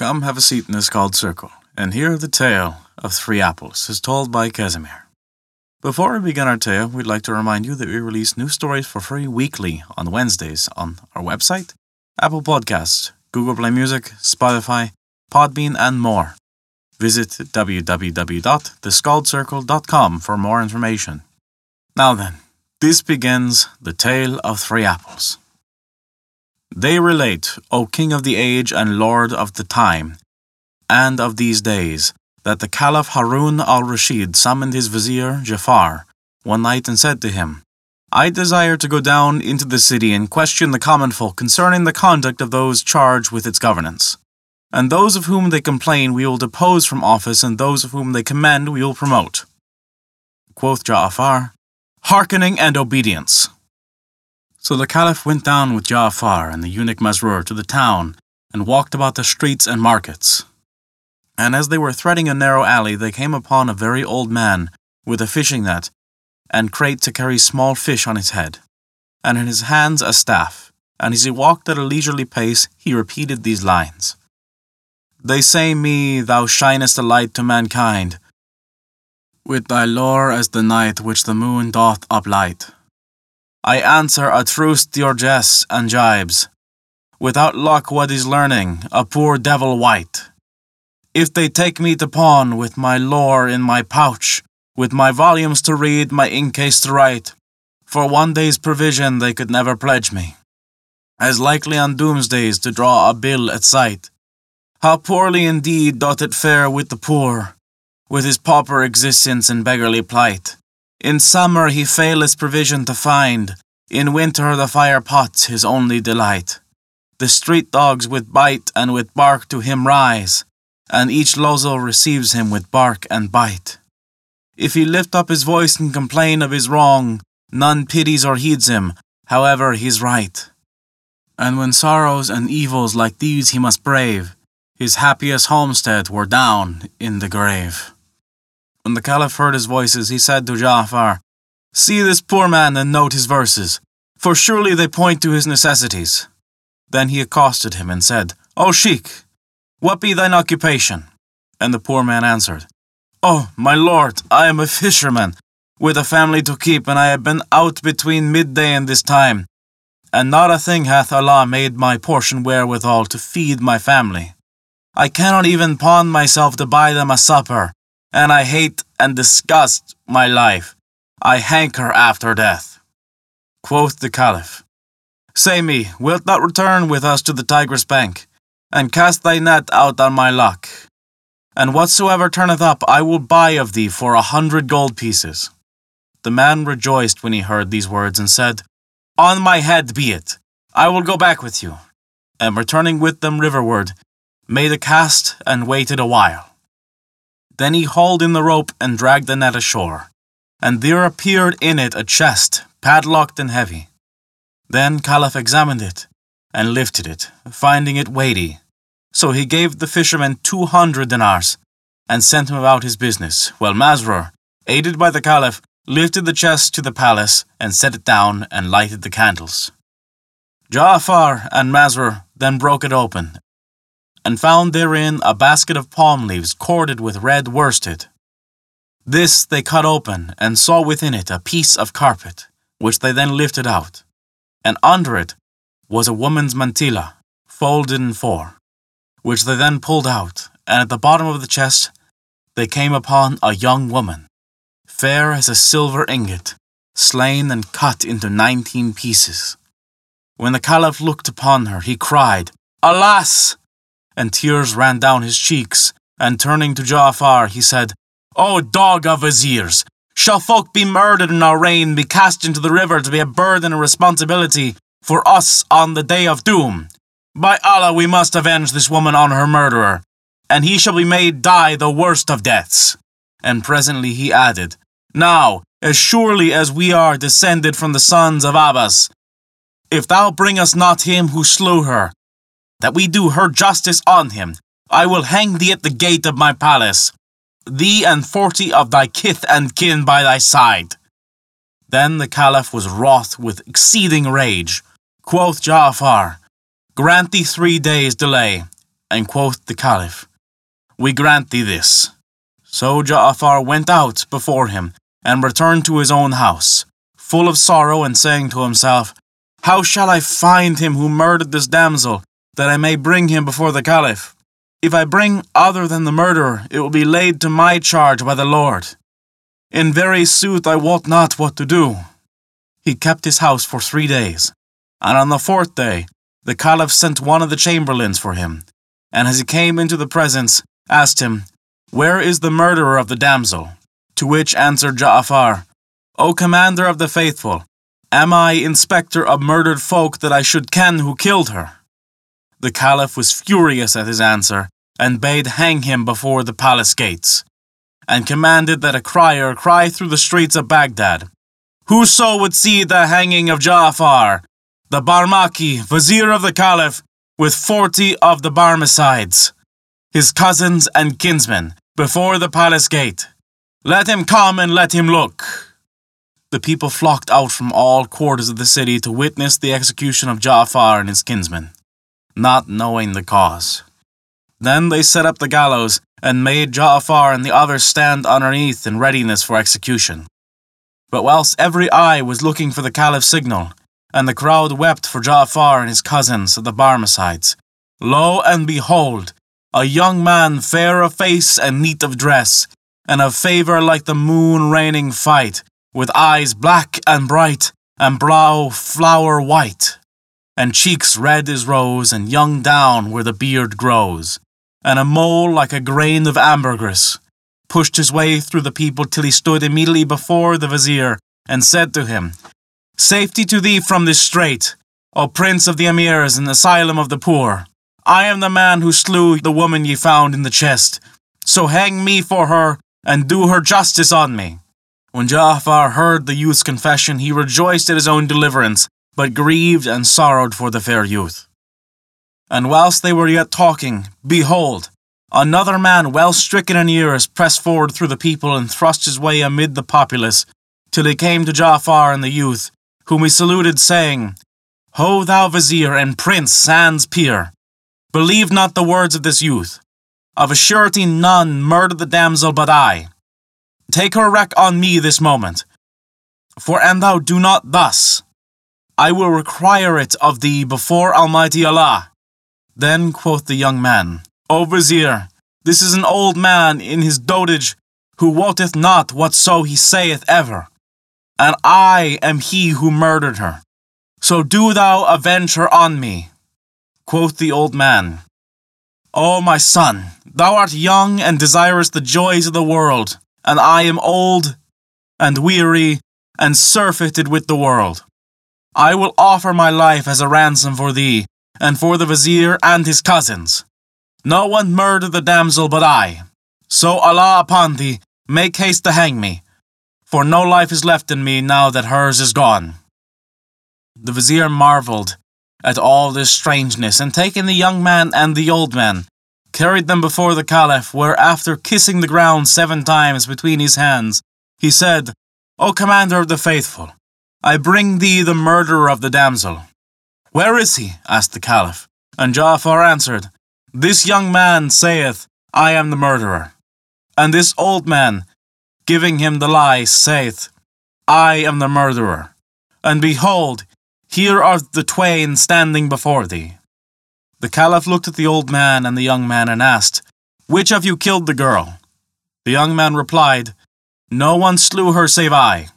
Come have a seat in the Skald's circle, and hear the tale of three apples as told by Casimir. Before we begin our tale, we'd like to remind you that we release new stories for free weekly on Wednesdays on our website, Apple Podcasts, Google Play Music, Spotify, Podbean, and more. Visit www.theskaldscircle.com for more information. Now then, this begins the tale of three apples. They relate, O King of the age and Lord of the time, and of these days, that the Caliph Harun al Rashid summoned his vizier Ja'afar one night and said to him, I desire to go down into the city and question the common folk concerning the conduct of those charged with its governance. And those of whom they complain we will depose from office, and those of whom they commend we will promote. Quoth Ja'afar, Hearkening and obedience. So the Caliph went down with Ja'afar and the eunuch Masrur to the town and walked about the streets and markets. And as they were threading a narrow alley, they came upon a very old man with a fishing net and crate to carry small fish on his head, and in his hands a staff. And as he walked at a leisurely pace, he repeated these lines They say me, thou shinest a light to mankind, with thy lore as the night which the moon doth uplight. I answer a truce to your jests and jibes. Without luck, what is learning? A poor devil white. If they take me to pawn with my lore in my pouch, with my volumes to read, my inkcase to write, for one day's provision they could never pledge me. As likely on doomsdays to draw a bill at sight. How poorly indeed doth it fare with the poor, with his pauper existence and beggarly plight. In summer he faileth provision to find, in winter the fire pot's his only delight. The street dogs with bite and with bark to him rise, and each losel receives him with bark and bite. If he lift up his voice and complain of his wrong, none pities or heeds him, however he's right. And when sorrows and evils like these he must brave, his happiest homestead were down in the grave. When the Caliph heard his voices, he said to Ja'afar, See this poor man and note his verses, for surely they point to his necessities. Then he accosted him and said, O Sheikh, what be thine occupation? And the poor man answered, Oh, my lord, I am a fisherman, with a family to keep, and I have been out between midday and this time, and not a thing hath Allah made my portion wherewithal to feed my family. I cannot even pawn myself to buy them a supper, and I hate and disgust my life. I hanker after death. Quoth the Caliph, Say me, wilt thou return with us to the Tigris bank, and cast thy net out on my luck? And whatsoever turneth up I will buy of thee for a hundred gold pieces. The man rejoiced when he heard these words, and said, On my head be it, I will go back with you. And returning with them riverward, made a cast and waited a while. Then he hauled in the rope and dragged the net ashore, and there appeared in it a chest, padlocked and heavy. Then Caliph examined it, and lifted it, finding it weighty. So he gave the fisherman two hundred dinars, and sent him about his business, while Masrur, aided by the Caliph, lifted the chest to the palace, and set it down, and lighted the candles. Ja'afar and Masrur then broke it open, and found therein a basket of palm leaves corded with red worsted. This they cut open, and saw within it a piece of carpet, which they then lifted out, and under it was a woman's mantilla, folded in four, which they then pulled out, and at the bottom of the chest they came upon a young woman, fair as a silver ingot, slain and cut into nineteen pieces. When the Caliph looked upon her, he cried, Alas! And tears ran down his cheeks, and turning to Ja'afar, he said, O dog of viziers! Shall folk be murdered in our reign, be cast into the river to be a burden and responsibility for us on the day of doom? By Allah, we must avenge this woman on her murderer, and he shall be made die the worst of deaths. And presently he added, Now, as surely as we are descended from the sons of Abbas, if thou bring us not him who slew her, that we do her justice on him. I will hang thee at the gate of my palace, thee and forty of thy kith and kin by thy side. Then the Caliph was wroth with exceeding rage. Quoth Ja'afar, Grant thee three days' delay, and quoth the Caliph, We grant thee this. So Ja'afar went out before him and returned to his own house, full of sorrow and saying to himself, How shall I find him who murdered this damsel, that I may bring him before the Caliph? If I bring other than the murderer, it will be laid to my charge by the Lord. In very sooth I wot not what to do. He kept his house for three days, and on the fourth day the Caliph sent one of the chamberlains for him, and as he came into the presence, asked him, Where is the murderer of the damsel? To which answered Ja'afar, O Commander of the Faithful, am I inspector of murdered folk that I should ken who killed her? The Caliph was furious at his answer, and bade hang him before the palace gates, and commanded that a crier cry through the streets of Baghdad, Whoso would see the hanging of Ja'afar, the Barmaki, vizier of the Caliph, with forty of the Barmecides, his cousins and kinsmen, before the palace gate. Let him come and let him look. The people flocked out from all quarters of the city to witness the execution of Ja'afar and his kinsmen, not knowing the cause. Then they set up the gallows and made Ja'afar and the others stand underneath in readiness for execution. But whilst every eye was looking for the Caliph's signal, and the crowd wept for Ja'afar and his cousins, the Barmecides, lo and behold, a young man fair of face and neat of dress, and of favour like the moon raining fight, with eyes black and bright, and brow flower white, and cheeks red as rose, and young down where the beard grows, and a mole like a grain of ambergris, pushed his way through the people till he stood immediately before the vizier, and said to him, Safety to thee from this strait, O prince of the emirs and asylum of the poor. I am the man who slew the woman ye found in the chest. So hang me for her, and do her justice on me. When Ja'afar heard the youth's confession, he rejoiced at his own deliverance, but grieved and sorrowed for the fair youth. And whilst they were yet talking, behold, another man well stricken in years pressed forward through the people and thrust his way amid the populace, till he came to Ja'afar and the youth, whom he saluted, saying, Ho thou vizier and prince sans peer, believe not the words of this youth. Of a surety none murdered the damsel but I. Take her wreck on me this moment. For an thou do not thus, I will require it of thee before Almighty Allah. Then quoth the young man, O Vizier, this is an old man in his dotage, who wotteth not whatso he saith ever, and I am he who murdered her. So do thou avenge her on me. Quoth the old man, O my son, thou art young and desirest the joys of the world, and I am old and weary and surfeited with the world. I will offer my life as a ransom for thee, and for the vizier and his cousins. No one murdered the damsel but I. So Allah upon thee, make haste to hang me, for no life is left in me now that hers is gone. The vizier marvelled at all this strangeness, and taking the young man and the old man, carried them before the Caliph, where after kissing the ground seven times between his hands, he said, O Commander of the Faithful, I bring thee the murderer of the damsel. Where is he? asked the Caliph. And Ja'afar answered, This young man saith, I am the murderer. And this old man, giving him the lie, saith, I am the murderer. And behold, here are the twain standing before thee. The Caliph looked at the old man and the young man and asked, Which of you killed the girl? The young man replied, No one slew her save I.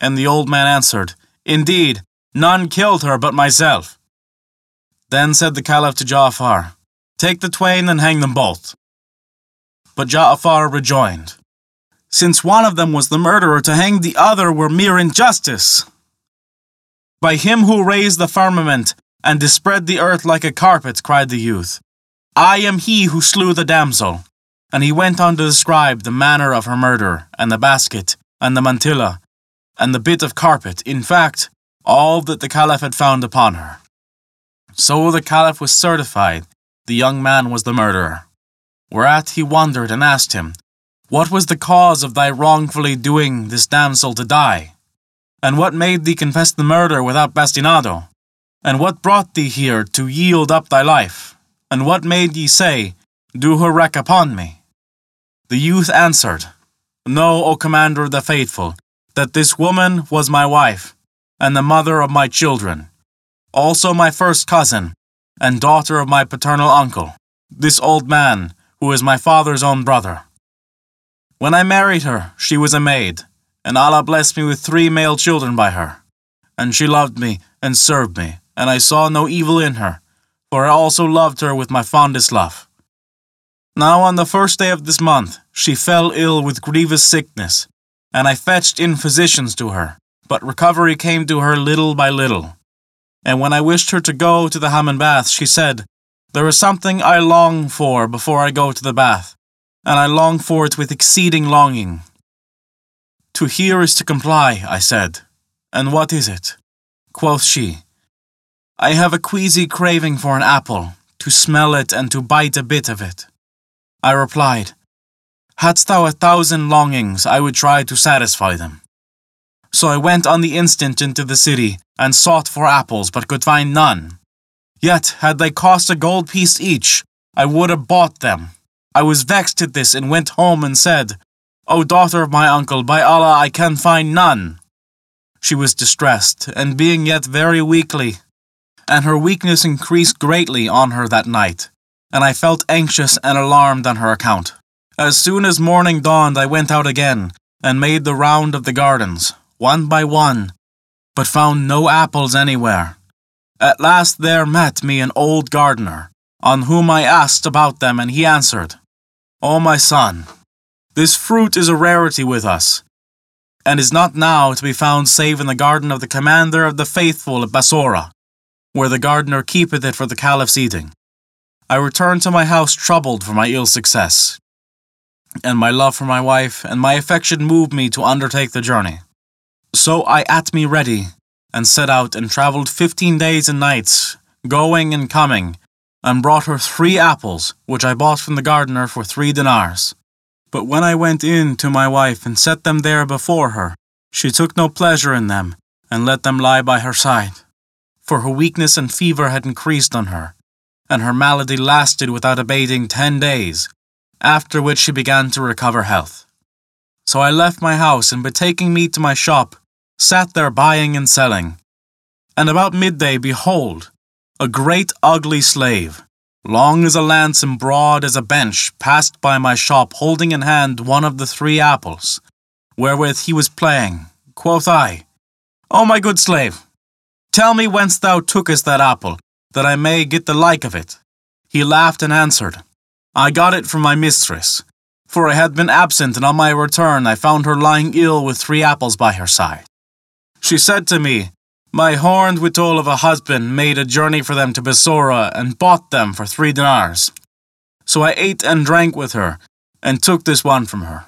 And the old man answered, Indeed, None killed her but myself. Then said the Caliph to Ja'afar, Take the twain and hang them both. But Ja'afar rejoined, Since one of them was the murderer, to hang the other were mere injustice. By him who raised the firmament and dispread the earth like a carpet, cried the youth, I am he who slew the damsel. And he went on to describe the manner of her murder, and the basket, and the mantilla, and the bit of carpet, in fact, all that the Caliph had found upon her. So the Caliph was certified the young man was the murderer. Whereat he wondered and asked him, What was the cause of thy wrongfully doing this damsel to die? And what made thee confess the murder without bastinado? And what brought thee here to yield up thy life? And what made ye say, Do her wreck upon me? The youth answered, Know, O commander of the faithful, that this woman was my wife, and the mother of my children, also my first cousin, and daughter of my paternal uncle, this old man, who is my father's own brother. When I married her, she was a maid, and Allah blessed me with three male children by her. And she loved me and served me, and I saw no evil in her, for I also loved her with my fondest love. Now, on the first day of this month, she fell ill with grievous sickness, and I fetched in physicians to her, but recovery came to her little by little. And when I wished her to go to the Hammam bath, she said, There is something I long for before I go to the bath, and I long for it with exceeding longing. To hear is to comply, I said. And what is it? Quoth she, I have a queasy craving for an apple, to smell it and to bite a bit of it. I replied, Hadst thou a thousand longings, I would try to satisfy them. So I went on the instant into the city, and sought for apples, but could find none. Yet, had they cost a gold piece each, I would have bought them. I was vexed at this, and went home and said, O daughter of my uncle, by Allah, I can find none. She was distressed, and being yet very weakly, and her weakness increased greatly on her that night, and I felt anxious and alarmed on her account. As soon as morning dawned, I went out again, and made the round of the gardens, one by one, but found no apples anywhere. At last there met me an old gardener, on whom I asked about them, and he answered, O my son, this fruit is a rarity with us, and is not now to be found save in the garden of the commander of the faithful at Bassorah, where the gardener keepeth it for the caliph's eating. I returned to my house troubled for my ill success and my love for my wife and my affection moved me to undertake the journey. So I at me ready, and set out and travelled fifteen days and nights, going and coming, and brought her three apples, which I bought from the gardener for three dinars. But when I went in to my wife and set them there before her, she took no pleasure in them, and let them lie by her side. For her weakness and fever had increased on her, and her malady lasted without abating ten days, after which she began to recover health. So I left my house and betaking me to my shop, sat there buying and selling. And about midday, behold, a great ugly slave, long as a lance and broad as a bench, passed by my shop holding in hand one of the three apples, wherewith he was playing. Quoth I, O my good slave, tell me whence thou tookest that apple, that I may get the like of it. He laughed and answered, I got it from my mistress, for I had been absent, and on my return I found her lying ill with three apples by her side. She said to me, My horned wittol of a husband made a journey for them to Bassorah and bought them for three dinars. So I ate and drank with her, and took this one from her.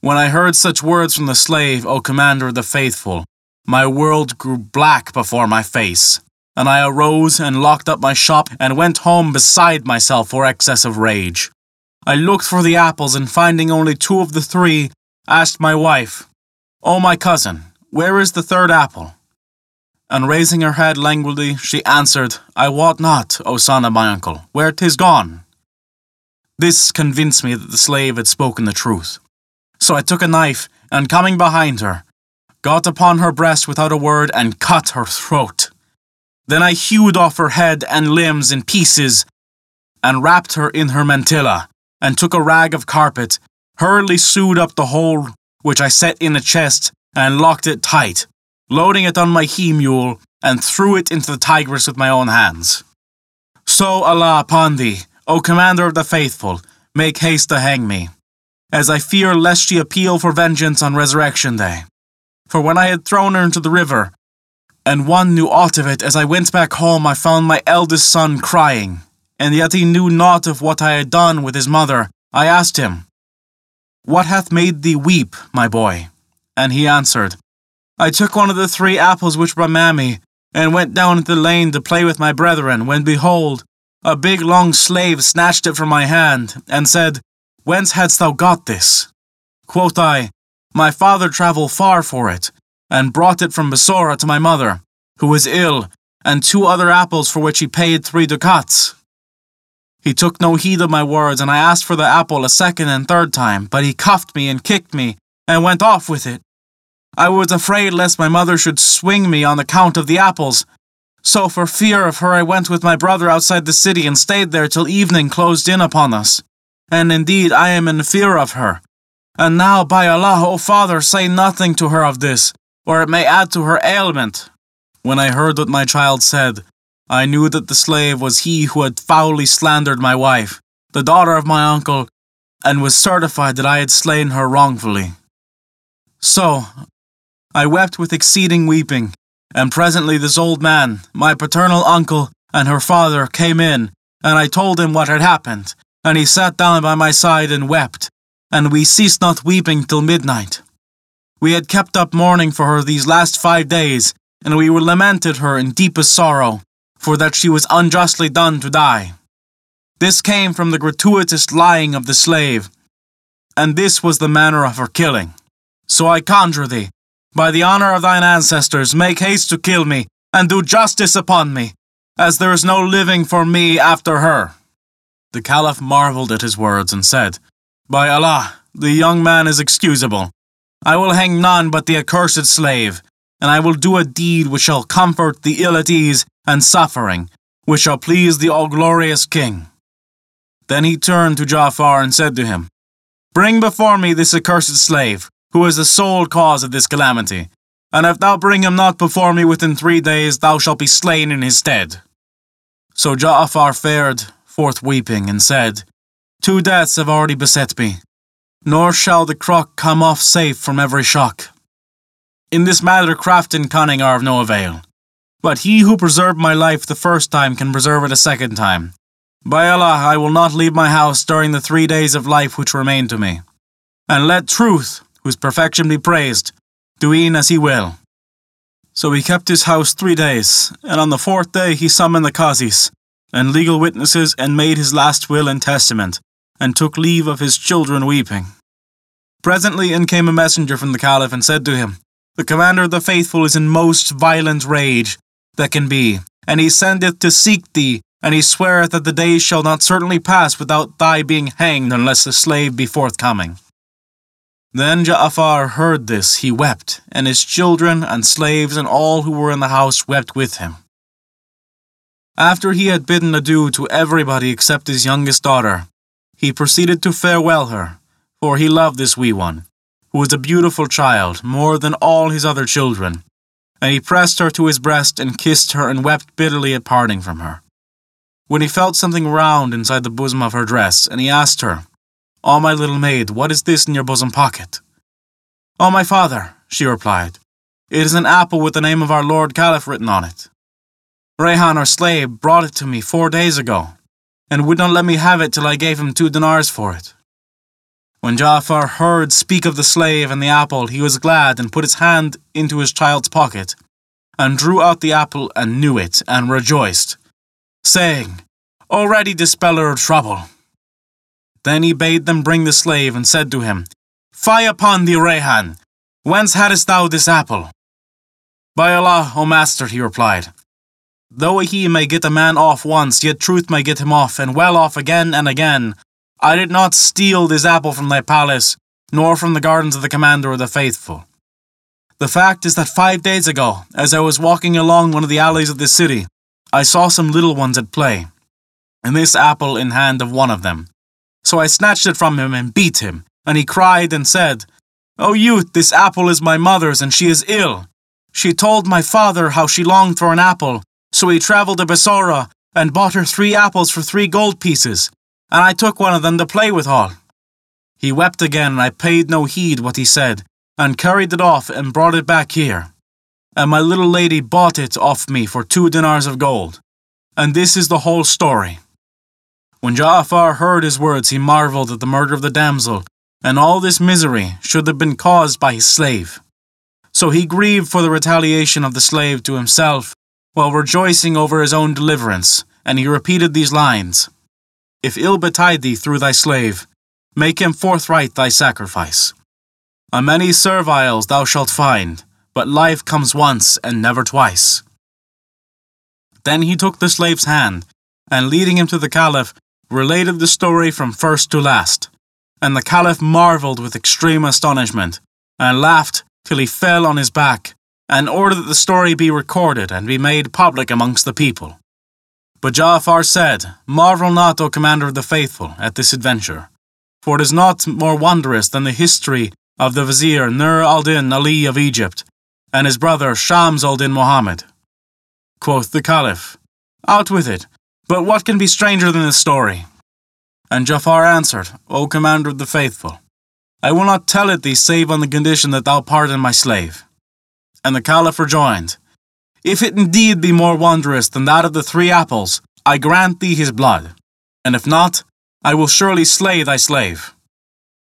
When I heard such words from the slave, O commander of the faithful, my world grew black before my face and I arose and locked up my shop and went home beside myself for excess of rage. I looked for the apples and finding only two of the three, asked my wife, O oh, my cousin, where is the third apple? And raising her head languidly, she answered, I wot not, O son of my uncle, where 'tis gone. This convinced me that the slave had spoken the truth. So I took a knife, and coming behind her, got upon her breast without a word and cut her throat. Then I hewed off her head and limbs in pieces, and wrapped her in her mantilla, and took a rag of carpet, hurriedly sewed up the hole, which I set in a chest, and locked it tight, loading it on my he mule, and threw it into the Tigris with my own hands. So Allah upon thee, O Commander of the Faithful, make haste to hang me, as I fear lest she appeal for vengeance on resurrection day. For when I had thrown her into the river, and one knew aught of it. As I went back home, I found my eldest son crying, and yet he knew naught of what I had done with his mother. I asked him, What hath made thee weep, my boy? And he answered, I took one of the three apples which were mammy, and went down into the lane to play with my brethren, when behold, a big long slave snatched it from my hand, and said, Whence hadst thou got this? Quoth I, My father travelled far for it, and brought it from Bassorah to my mother, who was ill, and two other apples for which he paid three ducats. He took no heed of my words, and I asked for the apple a second and third time, but he cuffed me and kicked me, and went off with it. I was afraid lest my mother should swing me on account of the apples. So, for fear of her, I went with my brother outside the city and stayed there till evening closed in upon us. And indeed, I am in fear of her. And now, by Allah, O father, say nothing to her of this, or it may add to her ailment. When I heard what my child said, I knew that the slave was he who had foully slandered my wife, the daughter of my uncle, and was certified that I had slain her wrongfully. So, I wept with exceeding weeping, and presently this old man, my paternal uncle, and her father came in, and I told him what had happened, and he sat down by my side and wept, and we ceased not weeping till midnight. We had kept up mourning for her these last five days, and we lamented her in deepest sorrow, for that she was unjustly done to die. This came from the gratuitous lying of the slave, and this was the manner of her killing. So I conjure thee, by the honour of thine ancestors, make haste to kill me, and do justice upon me, as there is no living for me after her. The Caliph marvelled at his words and said, By Allah, the young man is excusable. I will hang none but the accursed slave, and I will do a deed which shall comfort the ill at ease and suffering, which shall please the all glorious king. Then he turned to Ja'afar and said to him, Bring before me this accursed slave, who is the sole cause of this calamity, and if thou bring him not before me within three days, thou shalt be slain in his stead. So Ja'afar fared forth weeping, and said, Two deaths have already beset me, nor shall the crock come off safe from every shock. In this matter craft and cunning are of no avail. But he who preserved my life the first time can preserve it a second time. By Allah, I will not leave my house during the three days of life which remain to me. And let truth, whose perfection be praised, do e'en as he will. So he kept his house three days, and on the fourth day he summoned the Qazis, and legal witnesses, and made his last will and testament, and took leave of his children weeping. Presently in came a messenger from the Caliph and said to him, The commander of the faithful is in most violent rage, that can be. And he sendeth to seek thee, and he sweareth that the days shall not certainly pass without thy being hanged unless the slave be forthcoming. Then Ja'afar heard this, he wept, and his children and slaves and all who were in the house wept with him. After he had bidden adieu to everybody except his youngest daughter, he proceeded to farewell her, for he loved this wee one, who was a beautiful child, more than all his other children, and he pressed her to his breast and kissed her and wept bitterly at parting from her. When he felt something round inside the bosom of her dress, and he asked her, "Oh, my little maid, what is this in your bosom pocket? Oh, my father, she replied, it is an apple with the name of our Lord Caliph written on it. Rayhan, our slave, brought it to me four days ago, and would not let me have it till I gave him two dinars for it. When Ja'afar heard speak of the slave and the apple, he was glad and put his hand into his child's pocket, and drew out the apple and knew it, and rejoiced, saying, Already dispeller of trouble. Then he bade them bring the slave, and said to him, Fie upon thee, Rayhan! Whence hadst thou this apple? By Allah, O master, he replied. Though he may get a man off once, yet truth may get him off, and well off again and again, I did not steal this apple from thy palace, nor from the gardens of the commander of the faithful. The fact is that five days ago, as I was walking along one of the alleys of this city, I saw some little ones at play, and this apple in hand of one of them. So I snatched it from him and beat him, and he cried and said, O youth, this apple is my mother's, and she is ill. She told my father how she longed for an apple, so he travelled to Bassorah and bought her three apples for three gold pieces and I took one of them to play withal. He wept again, and I paid no heed what he said, and carried it off and brought it back here. And my little lady bought it off me for two dinars of gold. And this is the whole story. When Ja'afar heard his words, he marvelled at the murder of the damsel, and all this misery should have been caused by his slave. So he grieved for the retaliation of the slave to himself, while rejoicing over his own deliverance, and he repeated these lines. If ill betide thee through thy slave, make him forthright thy sacrifice. A many serviles thou shalt find, but life comes once and never twice. Then he took the slave's hand, and leading him to the Caliph, related the story from first to last, and the Caliph marvelled with extreme astonishment, and laughed till he fell on his back, and ordered that the story be recorded and be made public amongst the people. But Ja'afar said, Marvel not, O Commander of the Faithful, at this adventure, for it is not more wondrous than the history of the Vizier Nur al Din Ali of Egypt, and his brother Shams al Din Muhammad. Quoth the Caliph, Out with it, but what can be stranger than this story? And Ja'afar answered, O Commander of the Faithful, I will not tell it thee save on the condition that thou pardon my slave. And the Caliph rejoined, If it indeed be more wondrous than that of the three apples, I grant thee his blood, and if not, I will surely slay thy slave.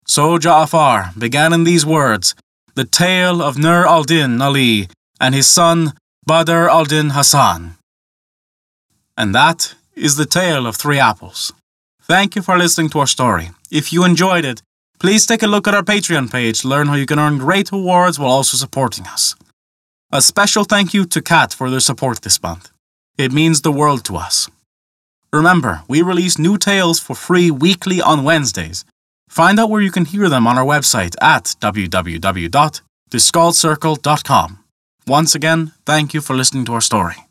So Ja'afar began in these words the tale of Nur al Din Ali and his son Badr al Din Hassan. And that is the tale of three apples. Thank you for listening to our story. If you enjoyed it, please take a look at our Patreon page to learn how you can earn great rewards while also supporting us. A special thank you to Kat for their support this month. It means the world to us. Remember, we release new tales for free weekly on Wednesdays. Find out where you can hear them on our website at www.theskaldscircle.com. Once again, thank you for listening to our story.